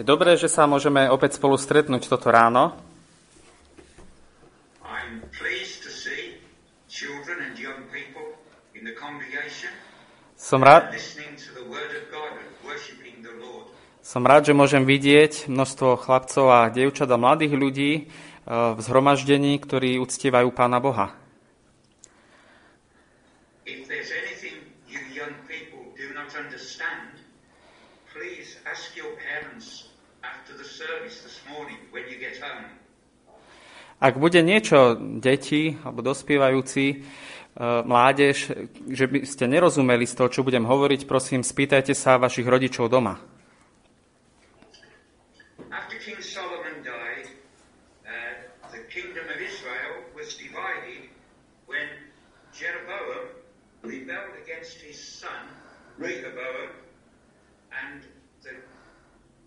Je dobré, že sa môžeme opäť spolu stretnúť toto ráno. Som rád, som rád, že môžem vidieť množstvo chlapcov a dievčat a mladých ľudí eh, v zhromaždení, ktorí uctievajú Pána Boha. If there's anything you young people do not understand, please ask your parents after the service this morning when you get home. Ak bude niečo deti alebo dospievajúci, eh, mládež, že by ste nerozumeli z toho, čo budem hovoriť, prosím, spýtajte sa vašich rodičov doma. Uh, Rehoboam, and the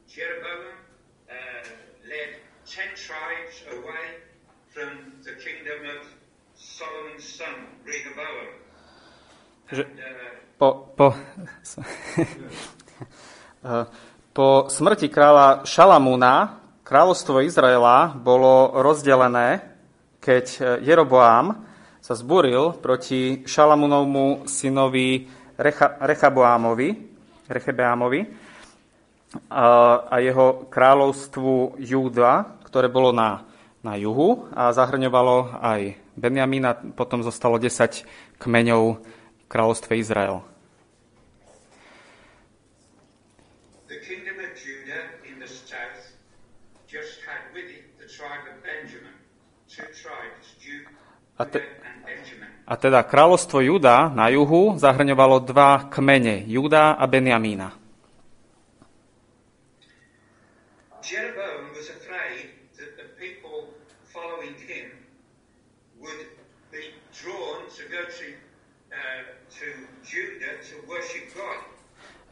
Jeroboam uh, led ten tribes away Že- uh, Po, po, Eh, po smrti kráľa Šalamúna kráľovstvo Izraela bolo rozdelené, keď eh, Jeroboám sa zburil proti Šalamúnovmu synovi Recha, Rechaboámovi, Rechebeámovi a, a jeho kráľovstvu Júda, ktoré bolo na, na juhu a zahrňovalo aj Benjamína, potom zostalo 10 kmeňov v kráľovstve Izrael. A te-. A teda kráľovstvo Juda na juhu zahrňovalo dva kmene, Juda a Benjamína. Jeroboam was afraid that the people following him would be drawn to go to, uh, to Judah to worship God.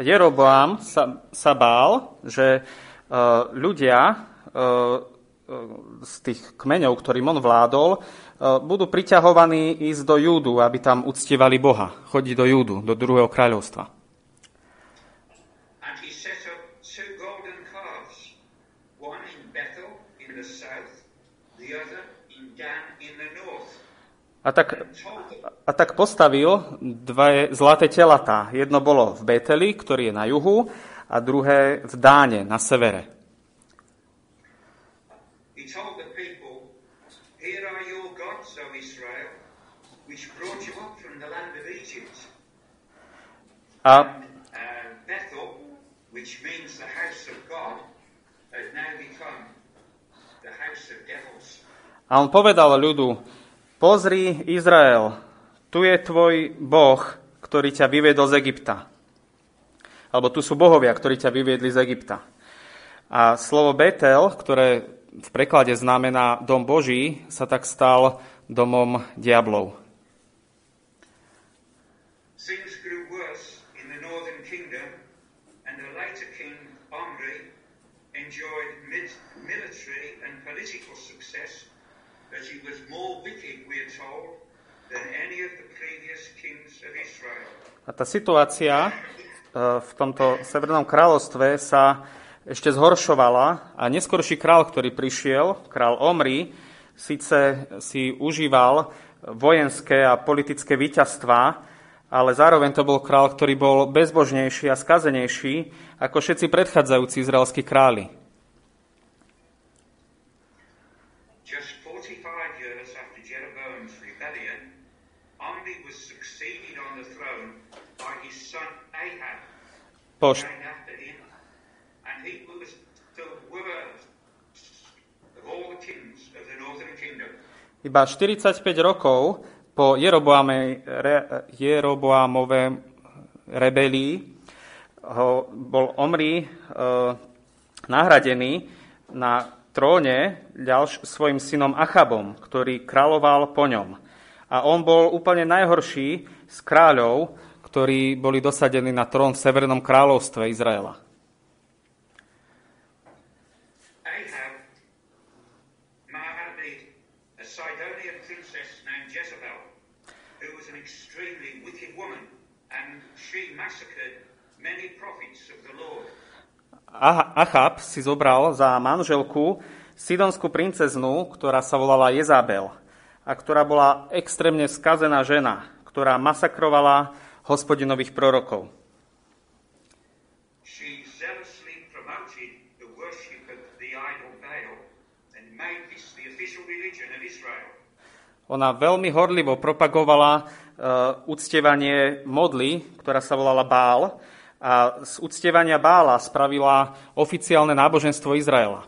Jeroboam sa, sa bál, že uh, ľudia uh, z tých kmeňov, ktorým on vládol, budú priťahovaní ísť do Júdu, aby tam uctievali Boha, chodiť do Júdu, do druhého kráľovstva. A tak, a tak postavil dve zlaté telatá. Jedno bolo v Beteli, ktorý je na juhu, a druhé v Dáne, na severe. A uh. A on povedal ľudu, pozri Izrael, tu je tvoj Boh, ktorý ťa vyviedol z Egypta. Alebo tu sú bohovia, ktorí ťa vyviedli z Egypta. A slovo Betel, ktoré v preklade znamená dom Boží, sa tak stal domom diablov. Military and political success, as he was more wicked, we are told, A tá situácia e, v tomto Severnom kráľovstve sa ešte zhoršovala a neskorší král, ktorý prišiel, král Omri, síce si užíval vojenské a politické víťazstvá, ale zároveň to bol král, ktorý bol bezbožnejší a skazenejší ako všetci predchádzajúci izraelskí králi. Just 45 years after Jeroboam's rebellion, Omri was succeeded on the throne by his son Ahab, Po, who reigned after him, and he was the worst of all the kings of the northern kingdom. Iba 45 rokov po Jeroboamej, re, Jeroboamove rebelii ho, bol Omri e, nahradený na tróne ďalš, svojim synom Achabom, ktorý kráľoval po ňom. A on bol úplne najhorší z kráľov, ktorí boli dosadení na trón v Severnom kráľovstve Izraela. Achab si zobral za manželku sidonskú princeznu, ktorá sa volala Jezabel a ktorá bola extrémne skazená žena, ktorá masakrovala hospodinových prorokov. Ona veľmi horlivo propagovala uh, uctievanie modly, ktorá sa volala Bál, a z uctievania Bála spravila oficiálne náboženstvo Izraela.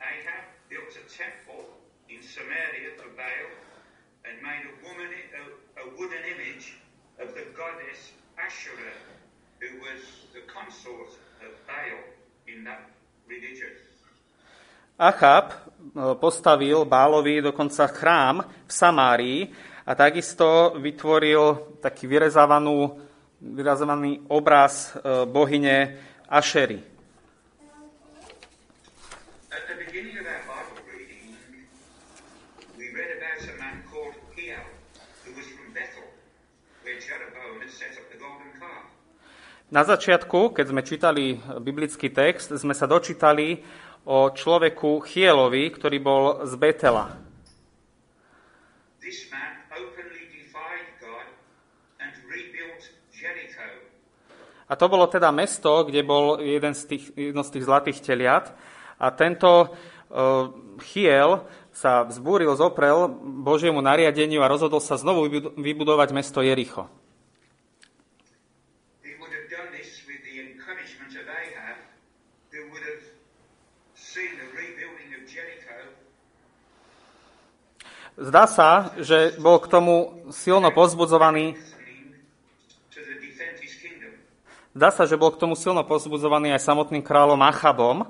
Ahab built a temple in Samaria to Baal and made a woman a, a wooden image of the goddess Asherah, who was the consort of Baal in that religion. Achab e, postavil Bálovi dokonca chrám v Samárii a takisto vytvoril taký vyrezávanú, vyrezávaný obraz e, bohyne Ašery. Na začiatku, keď sme čítali biblický text, sme sa dočítali o človeku Chielovi, ktorý bol z Betela. A to bolo teda mesto, kde bol jeden z tých, jedno z tých zlatých teliat. A tento uh, Chiel sa vzbúril, zoprel Božiemu nariadeniu a rozhodol sa znovu vybu- vybudovať mesto Jericho. He would have done this with the encouragement of Ahab, who would have seen the rebuilding of Jericho Zdá sa, že bol k tomu silno pozbudzovaný. Zdá sa, že bol k tomu silno pozbudzovaný aj samotným kráľom Achabom, e,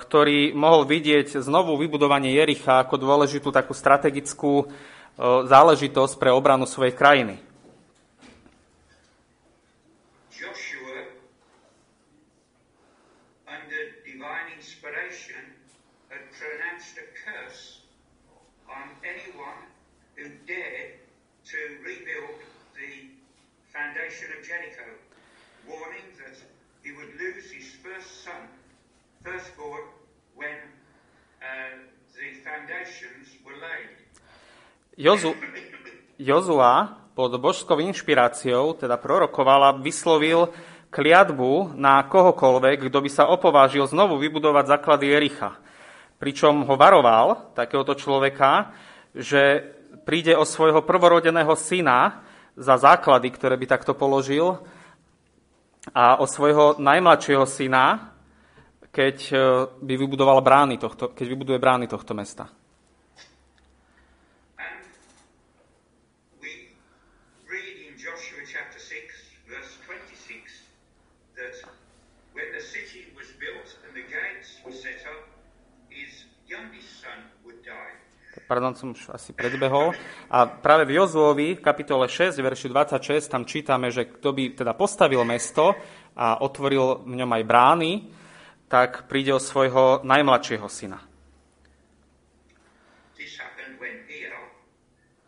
ktorý mohol vidieť znovu vybudovanie Jericha ako dôležitú takú strategickú e, záležitosť pre obranu svojej krajiny. Joshua, under divine inspiration, had pronounced a curse on anyone who dared to rebuild the foundation of Jericho, warning that he would lose his first son, firstborn, when uh, the foundations were laid. Jozu, Jozua pod božskou inšpiráciou teda prorokoval a vyslovil kliatbu na kohokoľvek, kto by sa opovážil znovu vybudovať základy Jericha. Pričom ho varoval, takéhoto človeka, že príde o svojho prvorodeného syna za základy, ktoré by takto položil, a o svojho najmladšieho syna, keď e, by vybudoval brány tohto, keď vybuduje brány tohto mesta. And we read in Joshua chapter 6, verse 26, that when the city was built and the gates were set up, his youngest son would die. Pardon, som už asi predbehol. A práve v Jozuovi, kapitole 6, verši 26, tam čítame, že kto by teda postavil mesto a otvoril v ňom aj brány, tak príde o svojho najmladšieho syna.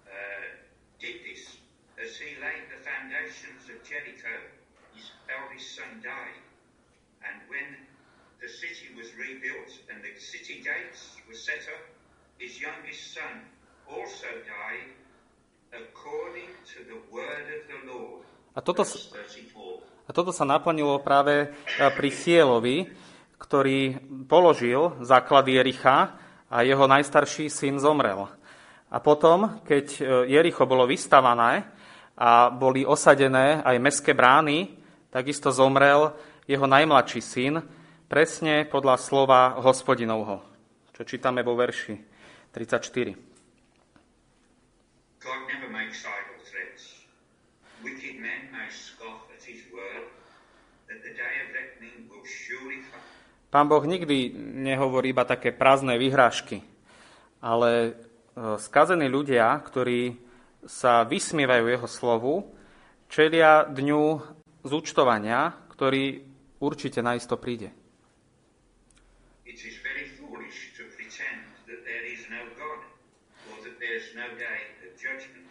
Uh, were set up, his youngest son also died according to the word of the Lord. A toto, Verse 34. a toto sa naplnilo práve e, pri Chielovi, ktorý položil základy Jericha a jeho najstarší syn zomrel. A potom, keď e, Jericho bolo vystavané a boli osadené aj mestské brány, takisto zomrel jeho najmladší syn, presne podľa slova hospodinovho, čo čítame vo verši 34. God never makes idle threats. Wicked men may scoff at his word, that the day of reckoning will surely come. Pán Boh nikdy nehovorí iba také prázdne vyhrážky, ale e, skazení ľudia, ktorí sa vysmievajú jeho slovu, čelia dňu zúčtovania, ktorý určite naisto príde. It is very foolish to pretend that there is no God, or that there is no day of judgment.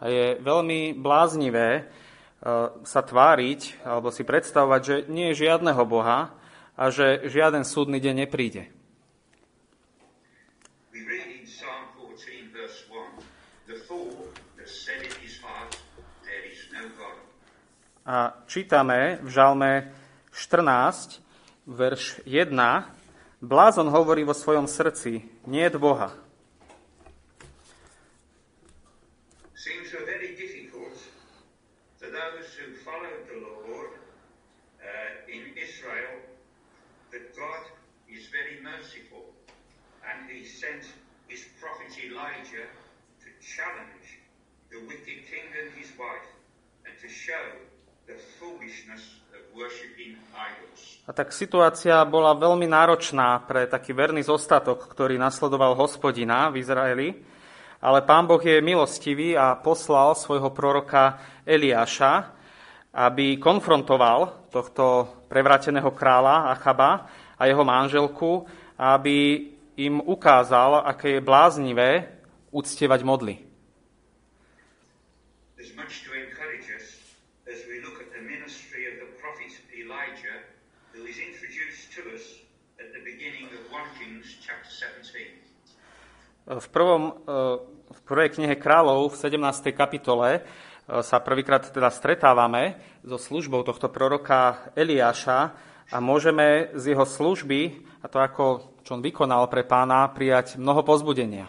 A je veľmi bláznivé e, sa tváriť alebo si predstavovať, že nie je žiadneho Boha a že žiaden súdny deň nepríde. A čítame v Žalme 14, verš 1, blázon hovorí vo svojom srdci, nie je Boha. Sent his prophet Elijah to challenge the wicked king and his wife and to show the foolishness. A tak situácia bola veľmi náročná pre taký verný zostatok, ktorý nasledoval hospodina v Izraeli, ale pán Boh je milostivý a poslal svojho proroka Eliáša, aby konfrontoval tohto prevrateného kráľa Achaba a jeho manželku, aby im ukázal, aké je bláznivé uctievať modly. V, prvom, eh, v prvej knihe kráľov v 17. kapitole eh, sa prvýkrát teda stretávame so službou tohto proroka Eliáša a môžeme z jeho služby, a to ako čo on vykonal pre pána, prijať mnoho pozbudenia.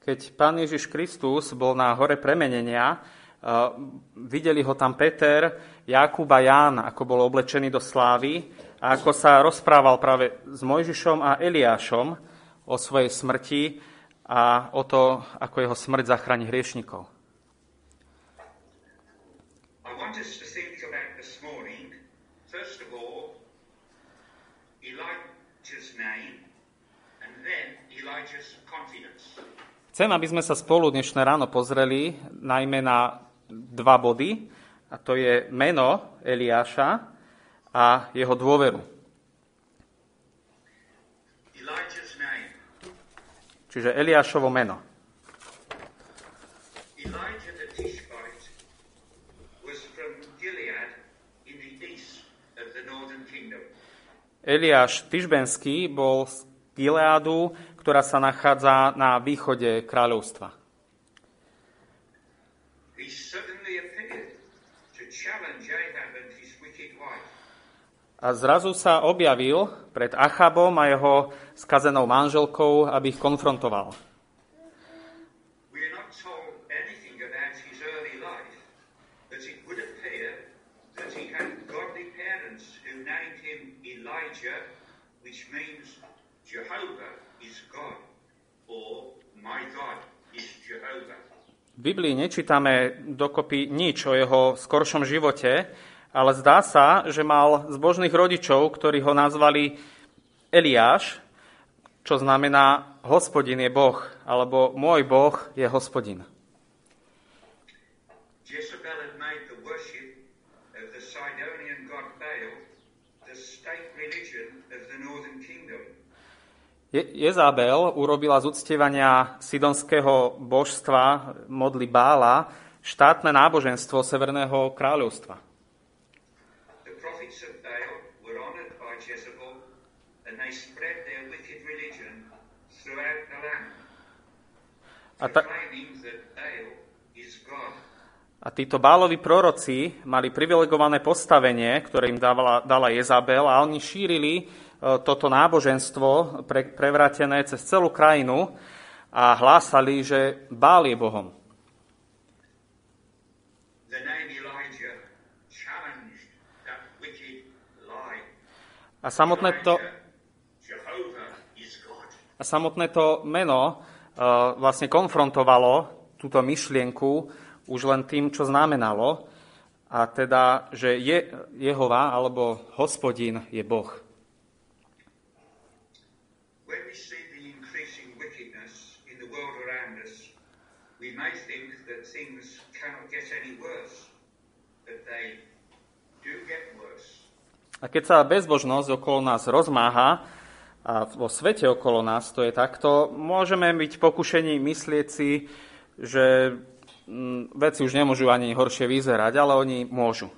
Keď pán Ježiš Kristus bol na hore premenenia, uh, videli ho tam Peter, Jakub a Ján, ako bol oblečený do slávy a ako sa rozprával práve s Mojžišom a Eliášom o svojej smrti a o to, ako jeho smrť zachráni hriešnikov. Chcem, aby sme sa spolu dnešné ráno pozreli najmä na dva body, a to je meno Eliáša a jeho dôveru. Čiže Eliášovo meno. Eliáš Tyžbenský bol z Gileádu, ktorá sa nachádza na východe kráľovstva. A zrazu sa objavil pred Achabom a jeho skazenou manželkou, aby ich konfrontoval. V Biblii nečítame dokopy nič o jeho skoršom živote, ale zdá sa, že mal zbožných rodičov, ktorí ho nazvali Eliáš, čo znamená hospodin je Boh, alebo môj Boh je hospodin. Jezabel urobila z uctievania sidonského božstva modly Bála štátne náboženstvo Severného kráľovstva. A, ta... a títo báloví proroci mali privilegované postavenie, ktoré im dávala, dala Jezabel a oni šírili e, toto náboženstvo pre, prevrátené cez celú krajinu a hlásali, že Bál je Bohom. A samotné to, a samotné to meno Eh, vlastne konfrontovalo túto myšlienku už len tým, čo znamenalo, a teda, že je Jehova alebo hospodin je Boh. but they do get worse. A keď sa bezbožnosť okolo nás rozmáha, a vo svete okolo nás to je takto, môžeme byť pokušení myslieť si, že mm, veci už nemôžu ani horšie vyzerať, ale oni môžu.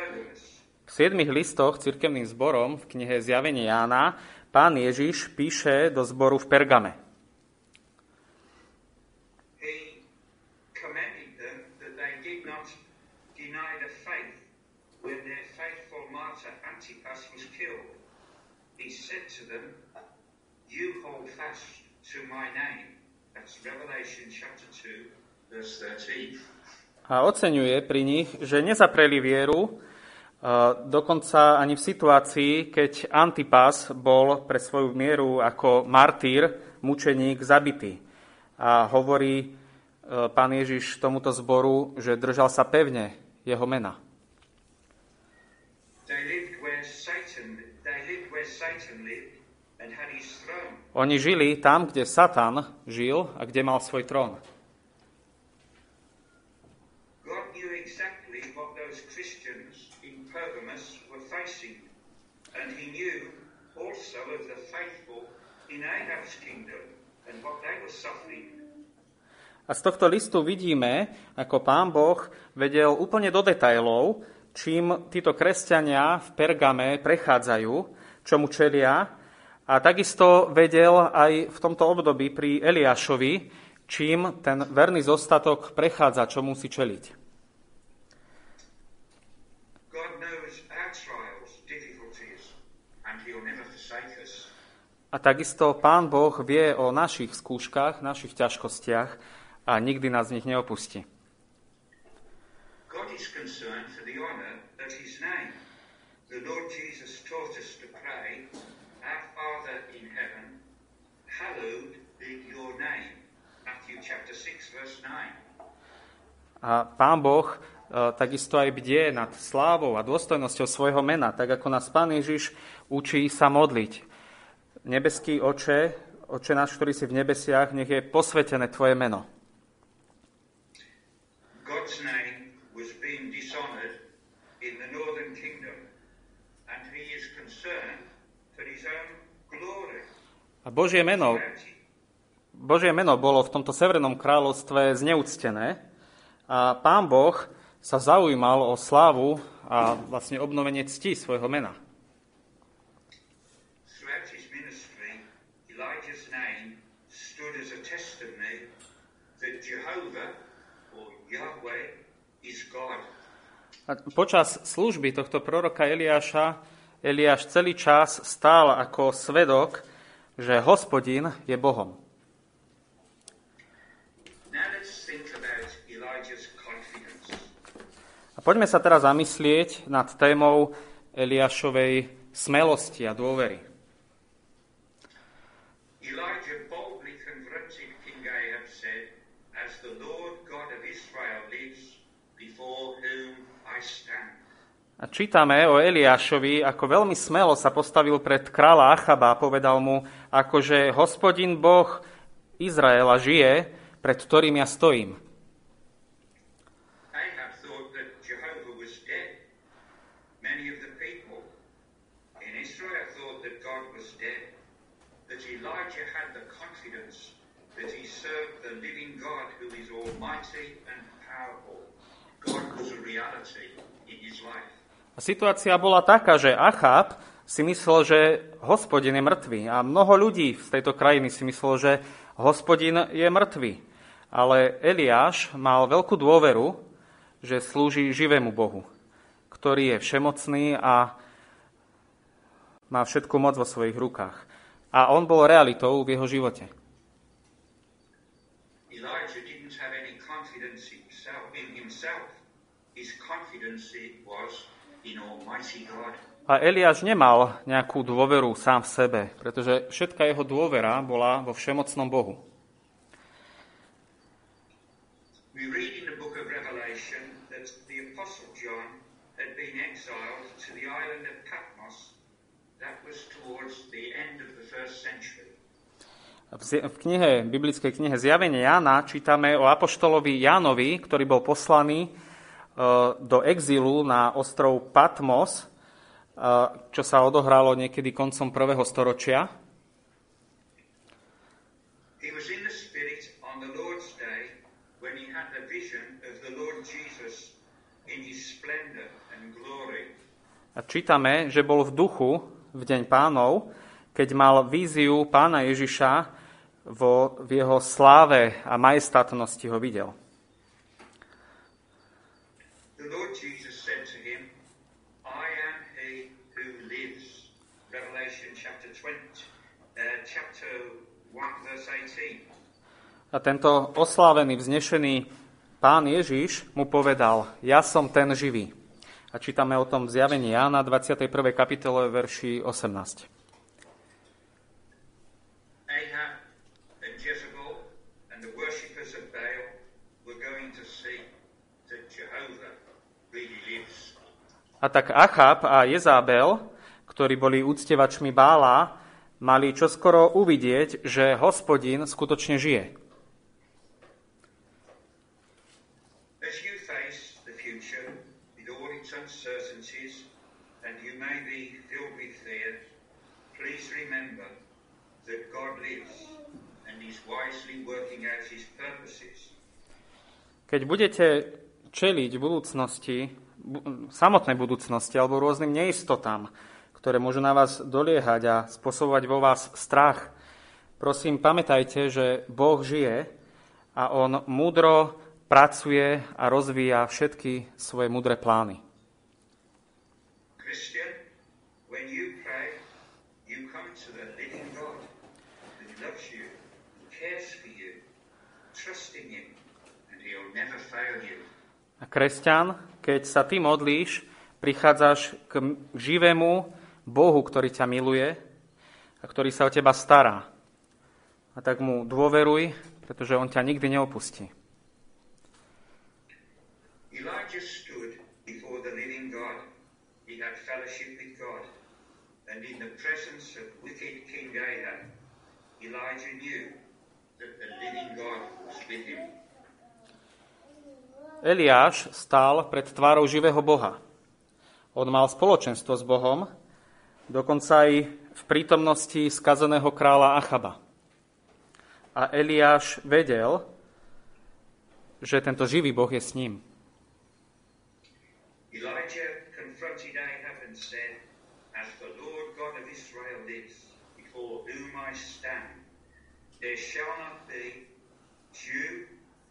Uh. V siedmých listoch cirkevným zborom v knihe Zjavenie Jána pán Ježiš píše do zboru v Pergame. He commanded them that they did not deny the faith when their faithful martyr Antipas was killed. He said to them, You hold fast to my name. That's Revelation chapter 2, verse 13. A oceňuje pri nich, že nezapreli vieru, a dokonca ani v situácii, keď Antipas bol pre svoju mieru ako martýr, mučeník, zabitý. A hovorí e, pán Ježiš tomuto zboru, že držal sa pevne jeho mena. They lived where Satan, they lived where Satan lived and had his throne. Oni žili tam, kde Satan žil a kde mal svoj trón. A z tohto listu vidíme, ako pán Boh vedel úplne do detajlov, čím títo kresťania v Pergame prechádzajú, čomu čelia, a takisto vedel aj v tomto období pri Eliášovi, čím ten verný zostatok prechádza, čo musí čeliť. A takisto pán Boh vie o našich skúškach, našich ťažkostiach a nikdy nás z nich neopustí. God is concerned for the honor of his name. The Lord Jesus taught us to pray, Our Father in heaven, hallowed be your name. Matthew chapter 6, verse 9. A pán Boh e, takisto aj bdie nad slávou a dôstojnosťou svojho mena, tak ako nás pán Ježiš učí sa modliť. Nebeský oče, oče náš, ktorý si v nebesiach, nech je posvetené tvoje meno. A Božie meno, Božie meno bolo v tomto severnom kráľovstve zneúctené a pán Boh sa zaujímal o slávu a vlastne obnovenie cti svojho mena. A počas služby tohto proroka Eliáša Eliáš celý čas stál ako svedok, že hospodin je Bohom. Now let's think about Elijah's confidence. A poďme sa teraz zamyslieť nad témou Eliášovej smelosti a dôvery. A čítame o Eliášovi, ako veľmi smelo sa postavil pred kráľa Achaba a povedal mu, akože hospodin Boh Izraela žije, pred ktorým ja stojím. Ahab thought that Jehovah was dead. Many of the people in Israel thought that God was dead. That Elijah had the confidence that he served the living God who is almighty and powerful. God was a reality in his life. Situácia bola taká, že Achab si myslel, že hospodin je mŕtvý. A mnoho ľudí z tejto krajiny si myslelo, že hospodin je mŕtvý. Ale Eliáš mal veľkú dôveru, že slúži živému Bohu, ktorý je všemocný a má všetku moc vo svojich rukách. A on bol realitou v jeho živote. Elijah didn't have any confidence himself, in himself. His confidence was in Almighty God. A Eliáš nemal nejakú dôveru sám v sebe, pretože všetká jeho dôvera bola vo všemocnom Bohu. V zj- v knihe, biblickej knihe Zjavenie Jána čítame o apoštolovi Jánovi, ktorý bol poslaný do exílu na ostrov Patmos, e, čo sa odohralo niekedy koncom prvého storočia. A čítame, že bol v duchu v deň pánov, keď mal víziu pána Ježiša vo, v jeho sláve a majestátnosti ho videl. The Lord Jesus said to him, I am he who lives. Revelation chapter 20, uh, chapter 1, verse 18. A tento oslávený, vznešený pán Ježiš mu povedal, ja som ten živý. A čítame o tom v zjavení Jána 21. kapitole verši 18. Ahab and Jezebel and the worshippers of Baal were going to see that Jehovah really lives. A tak Achab a Jezábel, ktorí boli úctevačmi Bála, mali čoskoro uvidieť, že hospodin skutočne žije. Keď budete čeliť budúcnosti, bu- samotnej budúcnosti alebo rôznym neistotám, ktoré môžu na vás doliehať a spôsobovať vo vás strach, prosím, pamätajte, že Boh žije a On múdro pracuje a rozvíja všetky svoje múdre plány. A kresťan, keď sa ty modlíš, prichádzaš k živému Bohu, ktorý ťa miluje a ktorý sa o teba stará. A tak mu dôveruj, pretože on ťa nikdy neopustí. Elijah Elijah knew that the living God was with him. Eliáš stál pred tvárou živého Boha. On mal spoločenstvo s Bohom, dokonca aj v prítomnosti skazeného kráľa Achaba. A Eliáš vedel, že tento živý Boh je s ním. Ahab and said, As the Lord God of Israel lives, before whom I stand, there shall not be dew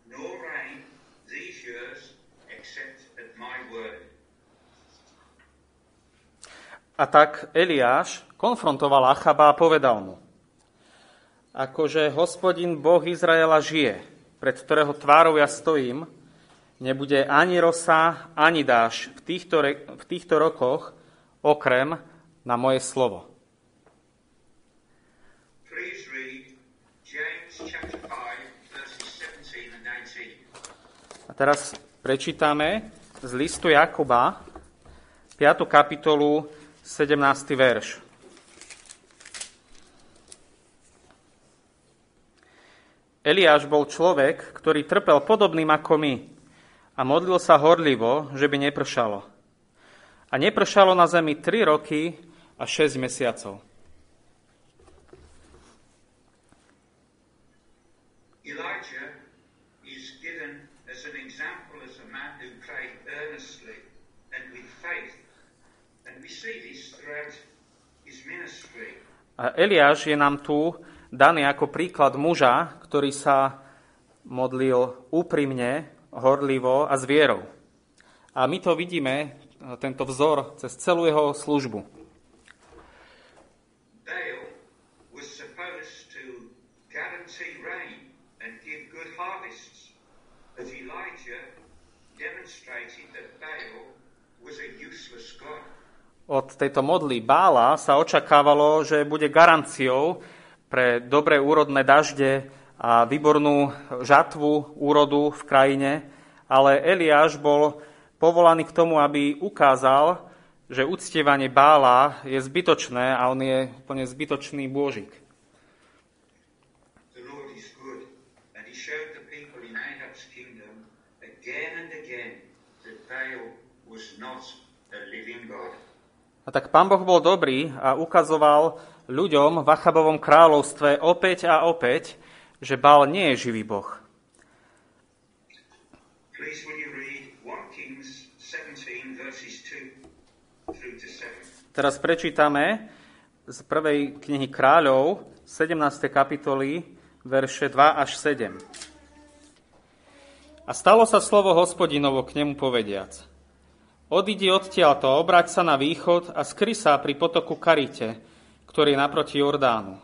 nor rain these years except at my word. A tak Eliáš konfrontoval Achaba a povedal mu, akože hospodin Boh Izraela žije, pred ktorého tvárou ja stojím, nebude ani rosa, ani dáž v týchto, v týchto rokoch, okrem na moje slovo. Please read James chapter 5, verses 17 and 18. A teraz prečítame z listu Jakoba 5. kapitolu 17. verš. Eliáš bol človek, ktorý trpel podobným ako my a modlil sa horlivo, že by nepršalo. A nepršalo na zemi 3 roky a 6 mesiacov. Elijah is given as an example as a man who prayed earnestly and with faith. And we see this throughout his ministry. Eliáš je nám tu daný ako príklad muža, ktorý sa modlil úprimne, horlivo a s vierou. A my to vidíme, tento vzor, cez celú jeho službu. Baal was supposed to guarantee rain and give good harvests, but Elijah demonstrated that Baal was a useless god. Od tejto modly Bála sa očakávalo, že bude garanciou pre dobré úrodné dažde a výbornú žatvu úrodu v krajine, ale Eliáš bol povolaný k tomu, aby ukázal, že uctievanie Bála je zbytočné a on je úplne zbytočný bôžik. The Lord is good, and he showed the people in Ahab's kingdom again and again that Baal was not a living God. A tak pán Boh bol dobrý a ukazoval ľuďom v Achabovom kráľovstve opäť a opäť, že Bál nie je živý Boh. Please will you read 1 Kings 17 verses 2 through to 7. Teraz prečítame z prvej knihy kráľov, 17. kapitoly, verše 2 až 7. A stalo sa slovo hospodinovo k nemu povediac. Odídi odtiaľto, obrať sa na východ a skry sa pri potoku Karite, ktorý je naproti Jordánu.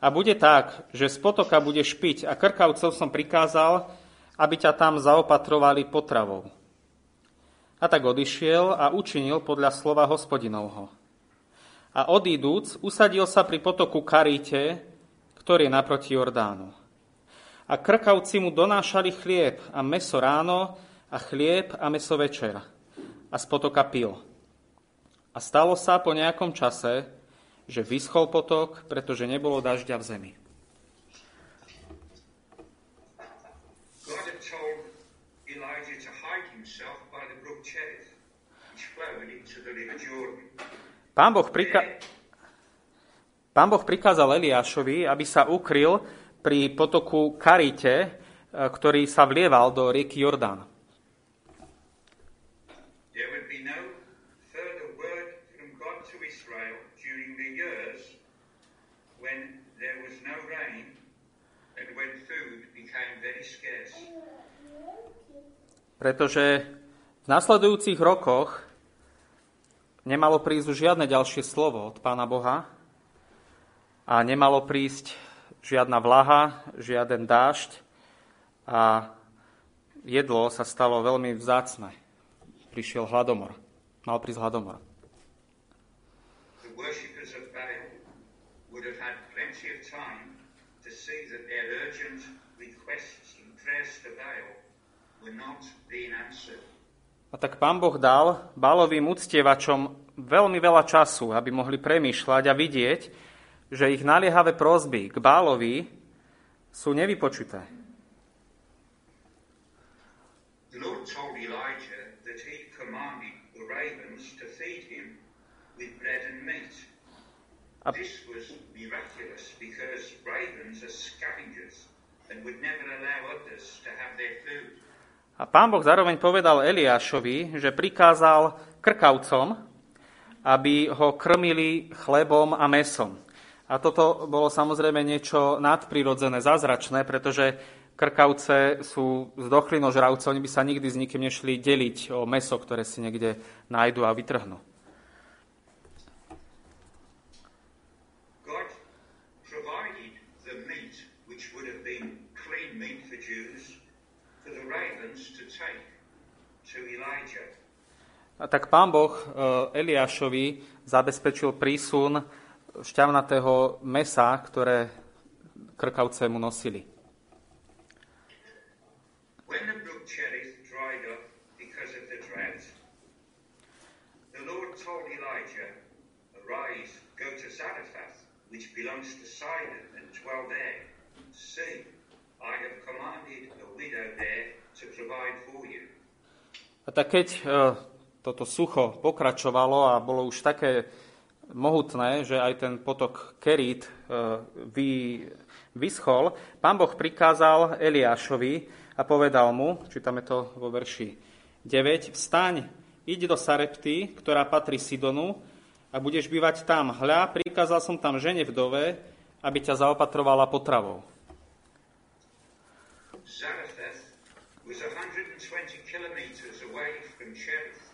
A bude tak, že z potoka budeš piť a krkavcov som prikázal, aby ťa tam zaopatrovali potravou. A tak odišiel a učinil podľa slova hospodinovho. A odídúc, usadil sa pri potoku Karíte, ktorý je naproti Jordánu. A krkavci mu donášali chlieb a meso ráno a chlieb a meso večer. A z potoka pil. A stalo sa po nejakom čase, že vyschol potok, pretože nebolo dažďa v zemi. Pán Boh, prika- Pán boh prikázal Eliášovi, aby sa ukryl pri potoku Karite, e, ktorý sa vlieval do rieky Jordán. There would be no further word from God to Israel during the years when there was no rain and when food became very scarce. Pretože v nasledujúcich rokoch nemalo prísť už žiadne ďalšie slovo od Pána Boha a nemalo prísť žiadna vlaha, žiaden dážď a jedlo sa stalo veľmi vzácne. Prišiel hladomor. Mal prísť hladomor. Not. A tak pán Boh dal Bálovým uctievačom veľmi veľa času, aby mohli premýšľať a vidieť, že ich naliehavé prosby k Bálovi sú nevypočuté. A- This was miraculous because ravens are scavengers and would never allow others to have their food. A pán Boh zároveň povedal Eliášovi, že prikázal krkavcom, aby ho krmili chlebom a mesom. A toto bolo samozrejme niečo nadprirodzené, zázračné, pretože krkavce sú zdochlinožravci, oni by sa nikdy s nikým nešli deliť o meso, ktoré si niekde nájdu a vytrhnú. God provided the meat, which would have been clean meat for Jews, for the ravens to take to Elijah. A tak pán Boh e, Eliášovi zabezpečil prísun šťavnatého mesa, ktoré krkavce mu nosili. The the the which belongs to Sidon, and dwell there. See, I have commanded a widow there to provide for you. A tak keď e, toto sucho pokračovalo a bolo už také mohutné, že aj ten potok Kerit e, vy, vyschol, pán Boh prikázal Eliášovi a povedal mu, čítame to vo verši 9, vstaň, iď do Sarepty, ktorá patrí Sidonu a budeš bývať tam. Hľa, prikázal som tam žene vdove, aby ťa zaopatrovala potravou. Zarephath was 120 kilometers away from Cherith,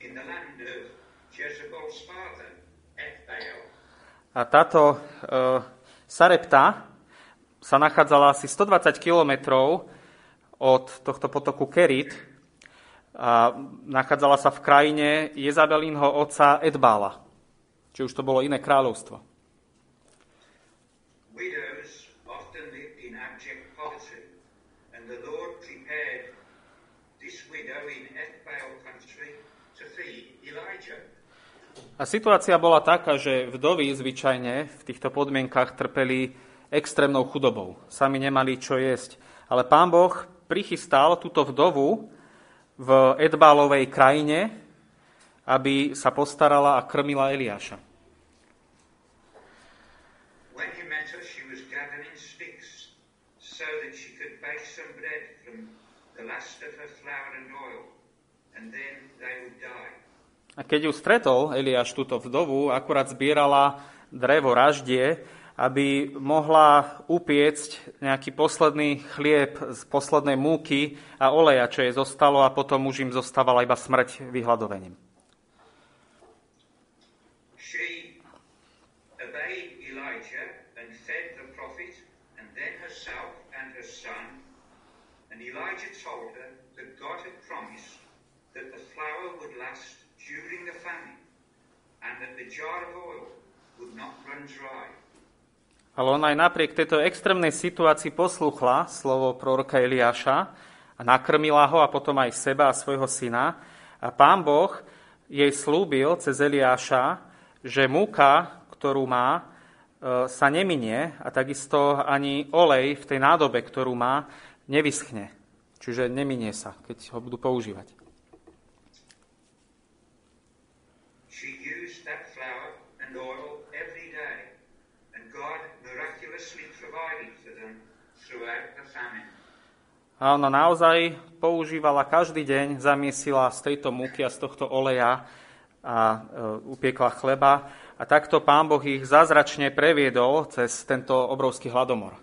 in the land of Jezebel's father, Ethbaal. A táto e, Sarepta sa nachádzala asi 120 kilometrov od tohto potoku Kerit a nachádzala sa v krajine Jezabelínho otca Edbála. Či už to bolo iné kráľovstvo. Widows often lived in abject poverty, and the Lord prepared this widow in Ethbaal country to feed Elijah. A situácia bola taká, že vdovy zvyčajne v týchto podmienkach trpeli extrémnou chudobou. Sami nemali čo jesť. Ale pán Boh prichystal túto vdovu v Edbálovej krajine, aby sa postarala a krmila Eliáša. And then. A keď ju stretol Eliáš túto vdovu, akurát zbierala drevo raždie, aby mohla upiecť nejaký posledný chlieb z poslednej múky a oleja, čo jej zostalo a potom už im zostávala iba smrť vyhľadovením. She obeyed Elijah and fed the prophet, and then herself and her son. And Elijah told her that God had promised that the flour would last during the famine, and that the jar of oil would not run dry. Ale ona aj napriek tejto extrémnej situácii posluchla slovo proroka Eliáša a nakrmila ho a potom aj seba a svojho syna. A pán Boh jej slúbil cez Eliáša, že múka, ktorú má, e, sa neminie a takisto ani olej v tej nádobe, ktorú má, nevyschne. Čiže neminie sa, keď ho budú používať. She used that flour and oil every day, and God miraculously provided for them throughout the famine. A ona naozaj používala každý deň, zamiesila z tejto múky a z tohto oleja a e, upiekla chleba. A takto pán Boh ich zázračne previedol cez tento obrovský hladomor.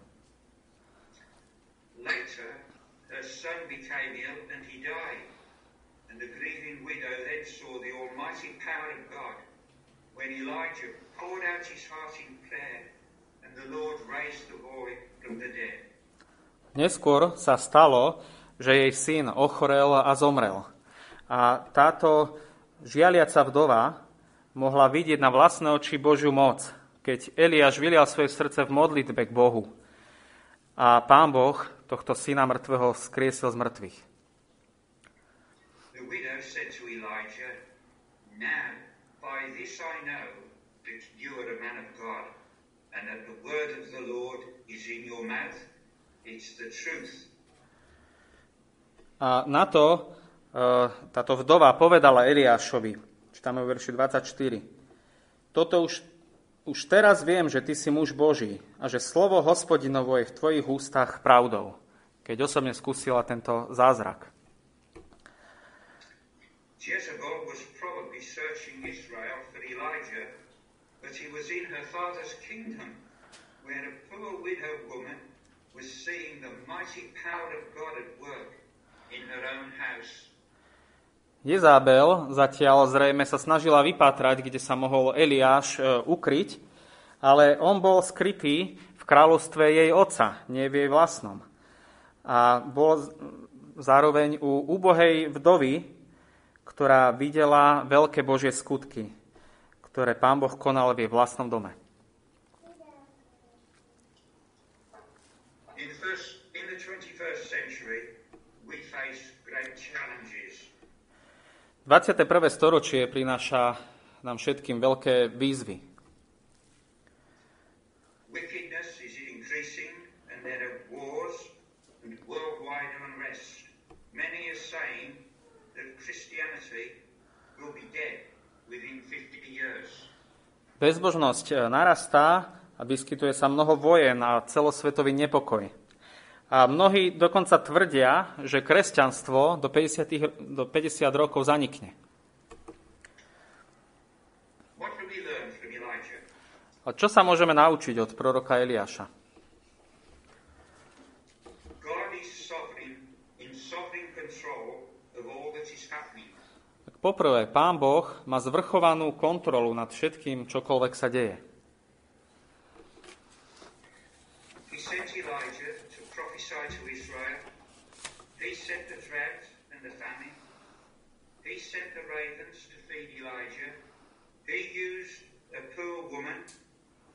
Elijah poured out his heart in prayer and the Lord raised the boy from the dead. Neskôr sa stalo, že jej syn ochorel a zomrel. A táto žialiaca vdova mohla vidieť na vlastné oči Božiu moc, keď Eliáš vylial svoje srdce v modlitbe k Bohu. A pán Boh tohto syna mŕtvého skriesil z mŕtvych. Elijah. A na to e, táto vdova povedala Eliášovi, čítame v verši 24, toto už, už teraz viem, že ty si muž Boží a že slovo hospodinovo je v tvojich ústach pravdou, keď osobne skúsila tento zázrak. Jezebel was probably searching Israel for Elijah, but he was in her father's kingdom, where a poor widow woman was seeing the mighty power of God at work in her own house. Jezábel zatiaľ zrejme sa snažila vypatrať, kde sa mohol Eliáš e, ukryť, ale on bol skrytý v kráľovstve jej otca, nie v jej vlastnom. A bol zároveň u úbohej vdovy, ktorá videla veľké Božie skutky, ktoré pán Boh konal v jej vlastnom dome. In, first, in the 21st century, we face great challenges. 21. storočie prináša nám všetkým veľké výzvy. Wickedness is increasing and there are wars and worldwide unrest. Many are saying that Christianity will be dead within 50 years. Bezbožnosť e, narastá a vyskytuje sa mnoho vojen a celosvetový nepokoj. A mnohí dokonca tvrdia, že kresťanstvo do 50, do 50 rokov zanikne. A čo sa môžeme naučiť od proroka Eliáša? Poprvé, pán Boh má zvrchovanú kontrolu nad všetkým, čokoľvek sa deje. He sent Elijah to prophesy to Israel. He sent the drought and the famine. He sent the ravens to feed Elijah. He used a poor woman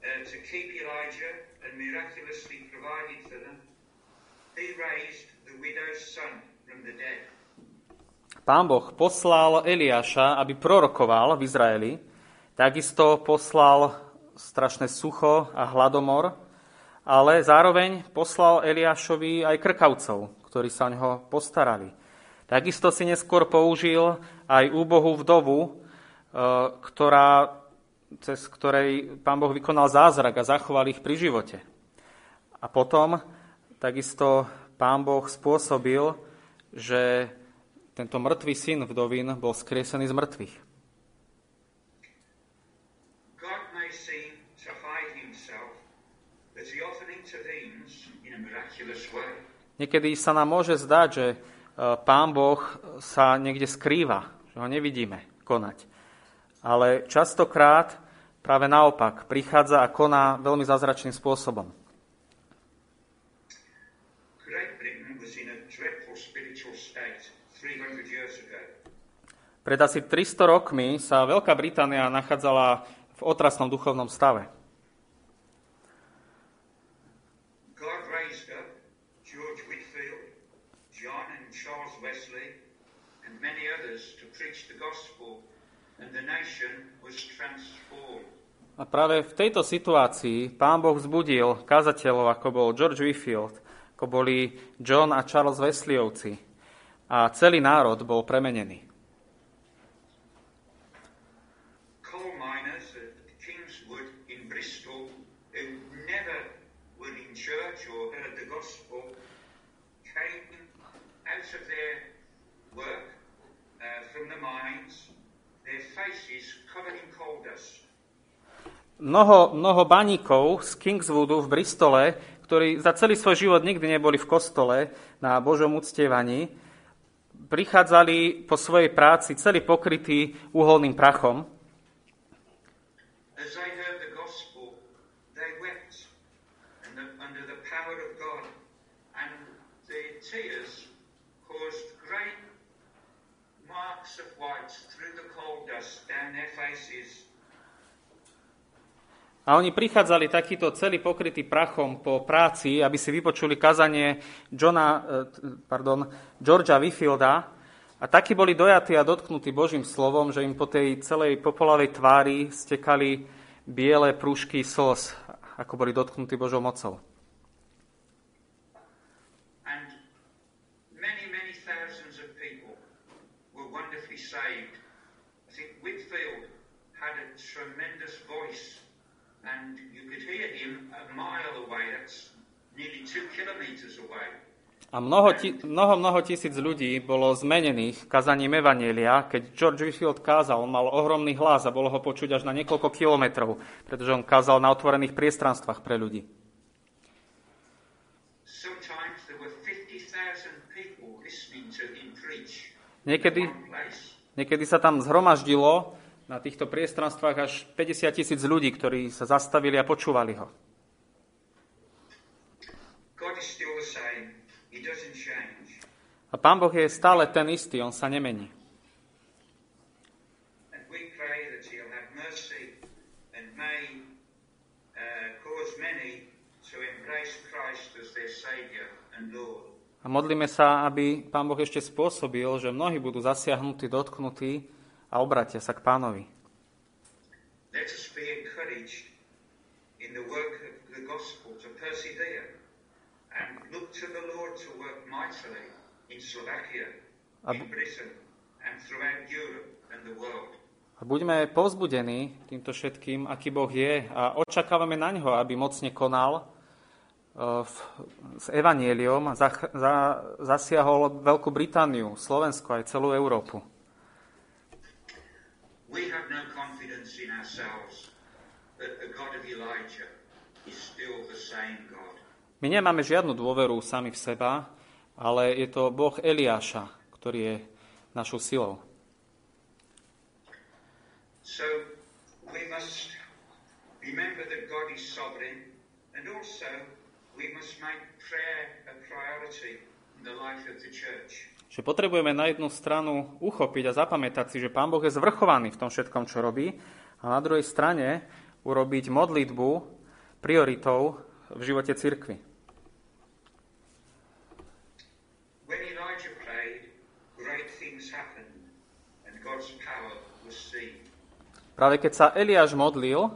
uh, to keep Elijah and miraculously provided for them. He raised the widow's son from the dead. pán Boh poslal Eliáša, aby prorokoval v Izraeli, takisto poslal strašné sucho a hladomor, ale zároveň poslal Eliášovi aj krkavcov, ktorí sa o neho postarali. Takisto si neskôr použil aj úbohú vdovu, e, ktorá, cez ktorej pán Boh vykonal zázrak a zachoval ich pri živote. A potom takisto pán Boh spôsobil, že tento mŕtvý syn vdovín bol skriesený z mŕtvych. Niekedy sa nám môže zdať, že Pán Boh sa niekde skrýva, že ho nevidíme konať. Ale častokrát práve naopak prichádza a koná veľmi zázračným spôsobom. Pred asi 300 rokmi sa Veľká Británia nachádzala v otrasnom duchovnom stave. A práve v tejto situácii pán Boh vzbudil kazateľov, ako bol George Whitfield, ako boli John a Charles Wesleyovci. A celý národ bol premenený. Mnoho, mnoho baníkov z Kingswoodu v Bristole, ktorí za celý svoj život nikdy neboli v kostole na Božom uctievaní, prichádzali po svojej práci celý pokrytý uholným prachom. A oni prichádzali takýto celý pokrytý prachom po práci, aby si vypočuli kazanie Johna, eh, pardon, Georgia Whitfielda. A takí boli dojatí a dotknutí Božím slovom, že im po tej celej popolavej tvári stekali biele prúžky slz, ako boli dotknutí Božou mocou. saved. I think Whitfield had a tremendous voice and you could hear him a mile away, that's nearly two kilometers away. A mnoho, mnoho, mnoho tisíc ľudí bolo zmenených kazaním Evanielia. Keď George Whitfield kázal, on mal ohromný hlas a bolo ho počuť až na niekoľko kilometrov, pretože on kázal na otvorených priestranstvách pre ľudí. Niekedy, niekedy sa tam zhromaždilo na týchto priestranstvách až 50 tisíc ľudí, ktorí sa zastavili a počúvali ho. A Pán Boh je stále ten istý, on sa nemení. A modlíme sa, aby Pán Boh ešte spôsobil, že mnohí budú zasiahnutí, dotknutí a obratia sa k pánovi. Let us be encouraged in the work of the gospel to persevere and look to the Lord to work mightily in Slovakia, in Britain and throughout Europe and A buďme povzbudení týmto všetkým, aký Boh je a očakávame na ňo, aby mocne konal uh, s evanieliom za, za, zasiahol Veľkú Britániu, Slovensko aj celú Európu. We have no confidence in ourselves that the God of Elijah is still the same God. My nemáme žiadnu dôveru sami v seba, ale je to Boh Eliáša, ktorý je našou silou. So we must remember that God is sovereign and also we must make prayer a priority in the life of the church. Že potrebujeme na jednu stranu uchopiť a zapamätať si, že Pán Boh je zvrchovaný v tom všetkom, čo robí, a na druhej strane urobiť modlitbu prioritou v živote cirkvi. When Elijah prayed, great things happened. Práve keď sa Eliáš modlil,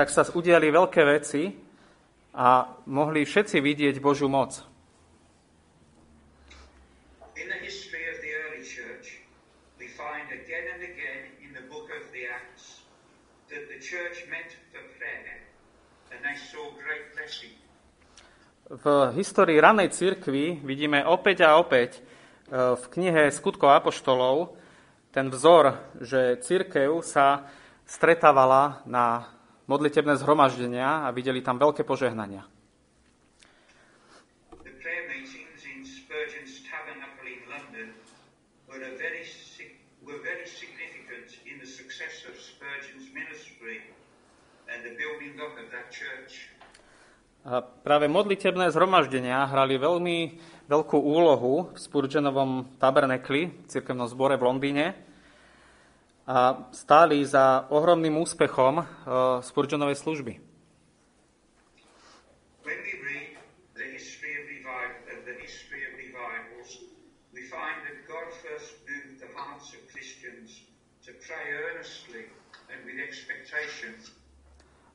tak sa udiali veľké veci a mohli všetci vidieť Božiu moc. V histórii ranej cirkvi vidíme opäť a opäť e, v knihe Skutkov apoštolov ten vzor, že církev sa stretávala na modlitebné zhromaždenia a videli tam veľké požehnania. A práve modlitebné zhromaždenia hrali veľmi veľkú úlohu v Spurgeonovom tabernekli, v cirkevnom zbore v Londýne a stáli za ohromným úspechom uh, Spurgeonovej služby. Expectation.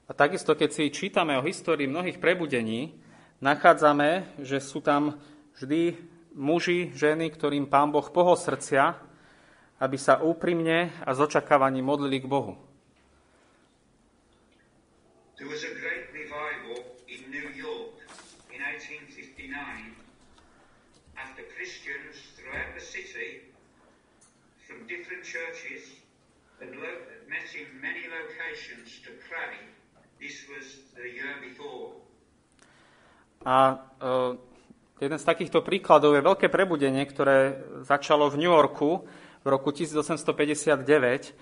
A takisto, keď si čítame o histórii mnohých prebudení, nachádzame, že sú tam vždy muži, ženy, ktorým Pán Boh pohol srdcia, aby sa úprimne a s očakávaním modlili k Bohu. There was a great revival in New York in 1859 after Christians throughout the city from different churches had lo- met in many locations to pray. This was the year before. A uh, jeden z takýchto príkladov je veľké prebudenie, ktoré začalo v New Yorku v roku 1859,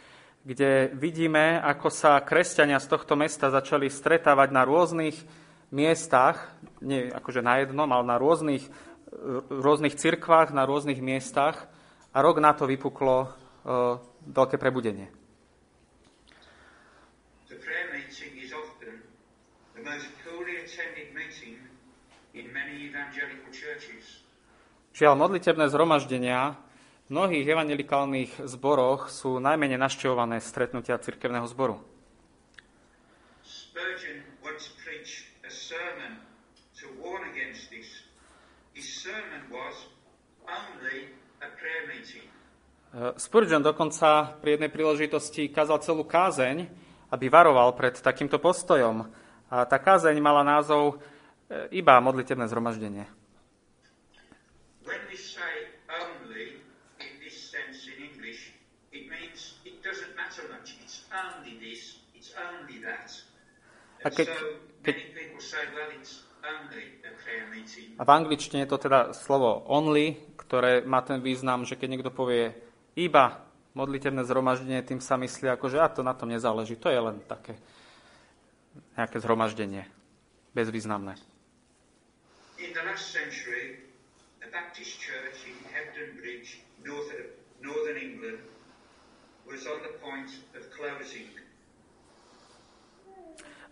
kde vidíme, ako sa kresťania z tohto mesta začali stretávať na rôznych miestach, nie akože na jednom, ale na rôznych, rôznych cirkvách, na rôznych miestach a rok na to vypuklo uh, veľké prebudenie. Žiaľ, modlitebné zhromaždenia mnohých evangelikálnych zboroch sú najmenej našťované stretnutia cirkevného zboru. Spurgeon. Uh, Spurgeon dokonca pri jednej príležitosti kázal celú kázeň, aby varoval pred takýmto postojom. A tá kázeň mala názov e, iba modlitebné zhromaždenie. When we say only in this sense in English, it means it doesn't matter much. It's only this, it's only that. And Okay. so many people say, well, it's only a prayer meeting. A v angličtine je to teda slovo only, ktoré má ten význam, že keď niekto povie iba modlitebné zhromaždenie, tým sa myslí ako, že a to na tom nezáleží. To je len také nejaké zhromaždenie, bezvýznamné. In the last century, the Baptist Church in Hebden Bridge, northern, northern England, was on the point of closing.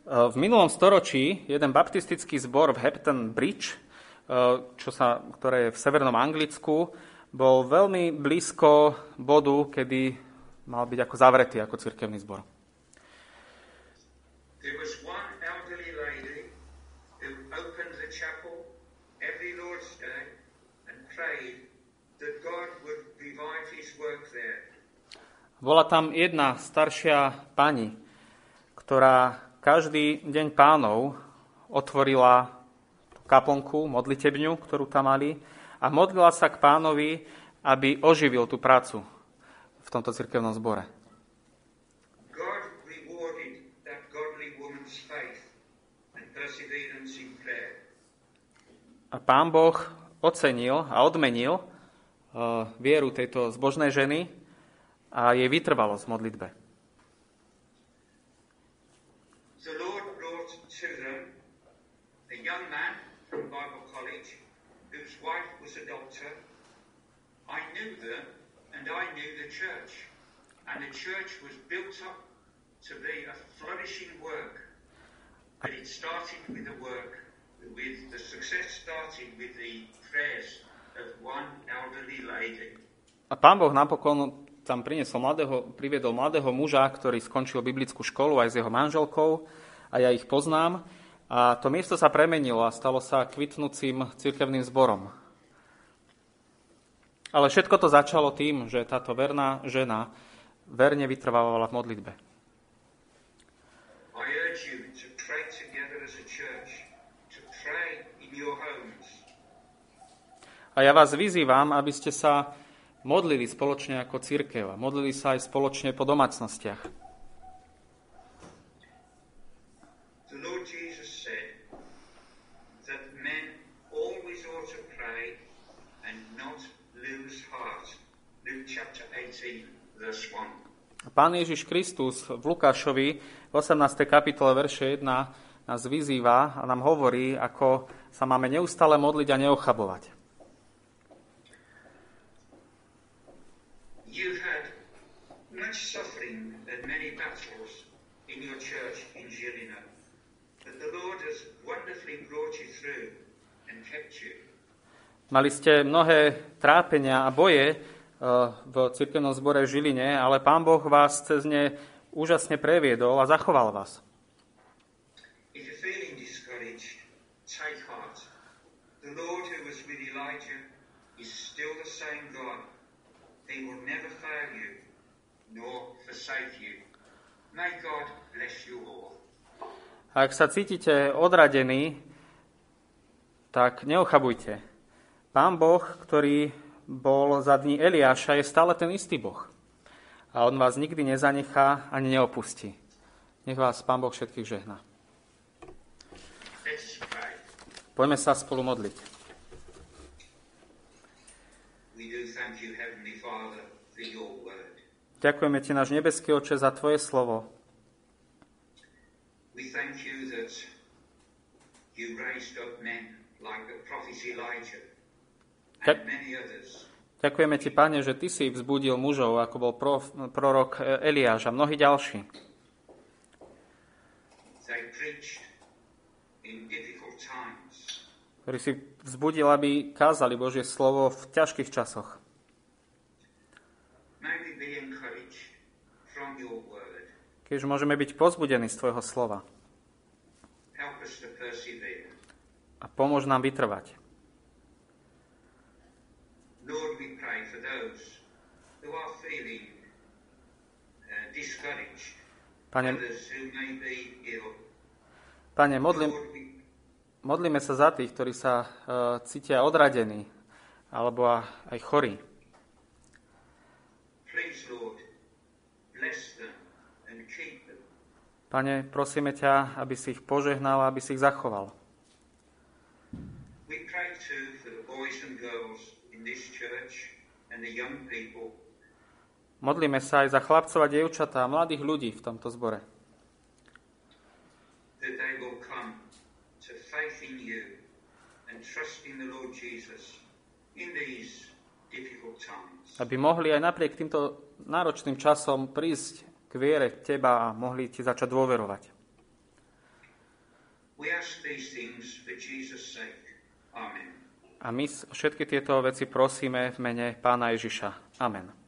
V minulom storočí jeden baptistický zbor v Hampton Bridge, eh, čo sa, ktoré je v severnom Anglicku, bol veľmi blízko bodu, kedy mal byť ako zavretý ako cirkevný zbor. Bola tam jedna staršia pani, ktorá každý deň pánov otvorila kaplnku, modlitebňu, ktorú tam mali a modlila sa k pánovi, aby oživil tú prácu v tomto cirkevnom zbore. A pán Boh ocenil a odmenil uh, vieru tejto zbožnej ženy a jej vytrvalosť v modlitbe. The Lord brought to them a young man from Bible College whose wife was a doctor. I knew them and I knew the church. And the church was built up to be a flourishing work. But it started with the work, with the success started with the prayers of one elderly lady. A pán Boh napokon tam priniesol mladého, priviedol mladého muža, ktorý skončil biblickú školu aj s jeho manželkou a ja ich poznám. A to miesto sa premenilo a stalo sa kvitnúcim cirkevným zborom. Ale všetko to začalo tým, že táto verná žena verne vytrvávala v modlitbe. A ja vás vyzývam, aby ste sa modlili spoločne ako církev a modlili sa aj spoločne po domácnostiach. Pán Ježiš Kristus v Lukášovi v 18. kapitole verše 1 nás vyzýva a nám hovorí, ako sa máme neustále modliť a neochabovať. You've had much suffering and many battles in your church in Žilina, but the Lord has wonderfully brought you through and kept you. Mali ste mnohé trápenia a boje v cirkevnom zbore v Žiline, ale Pán Boh vás cez ne úžasne previedol a zachoval vás. Ak sa cítite odradení, tak neochabujte. Pán Boh, ktorý bol za dní Eliáša, je stále ten istý Boh. A on vás nikdy nezanechá ani neopustí. Nech vás Pán Boh všetkých žehná. Poďme sa spolu modliť. Ďakujeme Ti, náš nebeský Oče, za Tvoje slovo. Ďakujeme Ti, Pane, že Ty si vzbudil mužov, ako bol prorok Eliáš a mnohí ďalší. ktorí si vzbudil, aby kázali Božie slovo v ťažkých časoch. Keď môžeme byť pozbudení z Tvojho slova. A pomôž nám vytrvať. Pane, Pane modlím, modlíme sa za tých, ktorí sa uh, cítia odradení alebo aj chorí. Pane, prosíme ťa, aby si ich požehnal a aby si ich zachoval. Modlíme sa aj za chlapcov a dievčatá a mladých ľudí v tomto zbore. Aby mohli aj napriek týmto náročným časom prísť k viere teba a mohli ti začať dôverovať. A my všetky tieto veci prosíme v mene Pána Ježiša. Amen.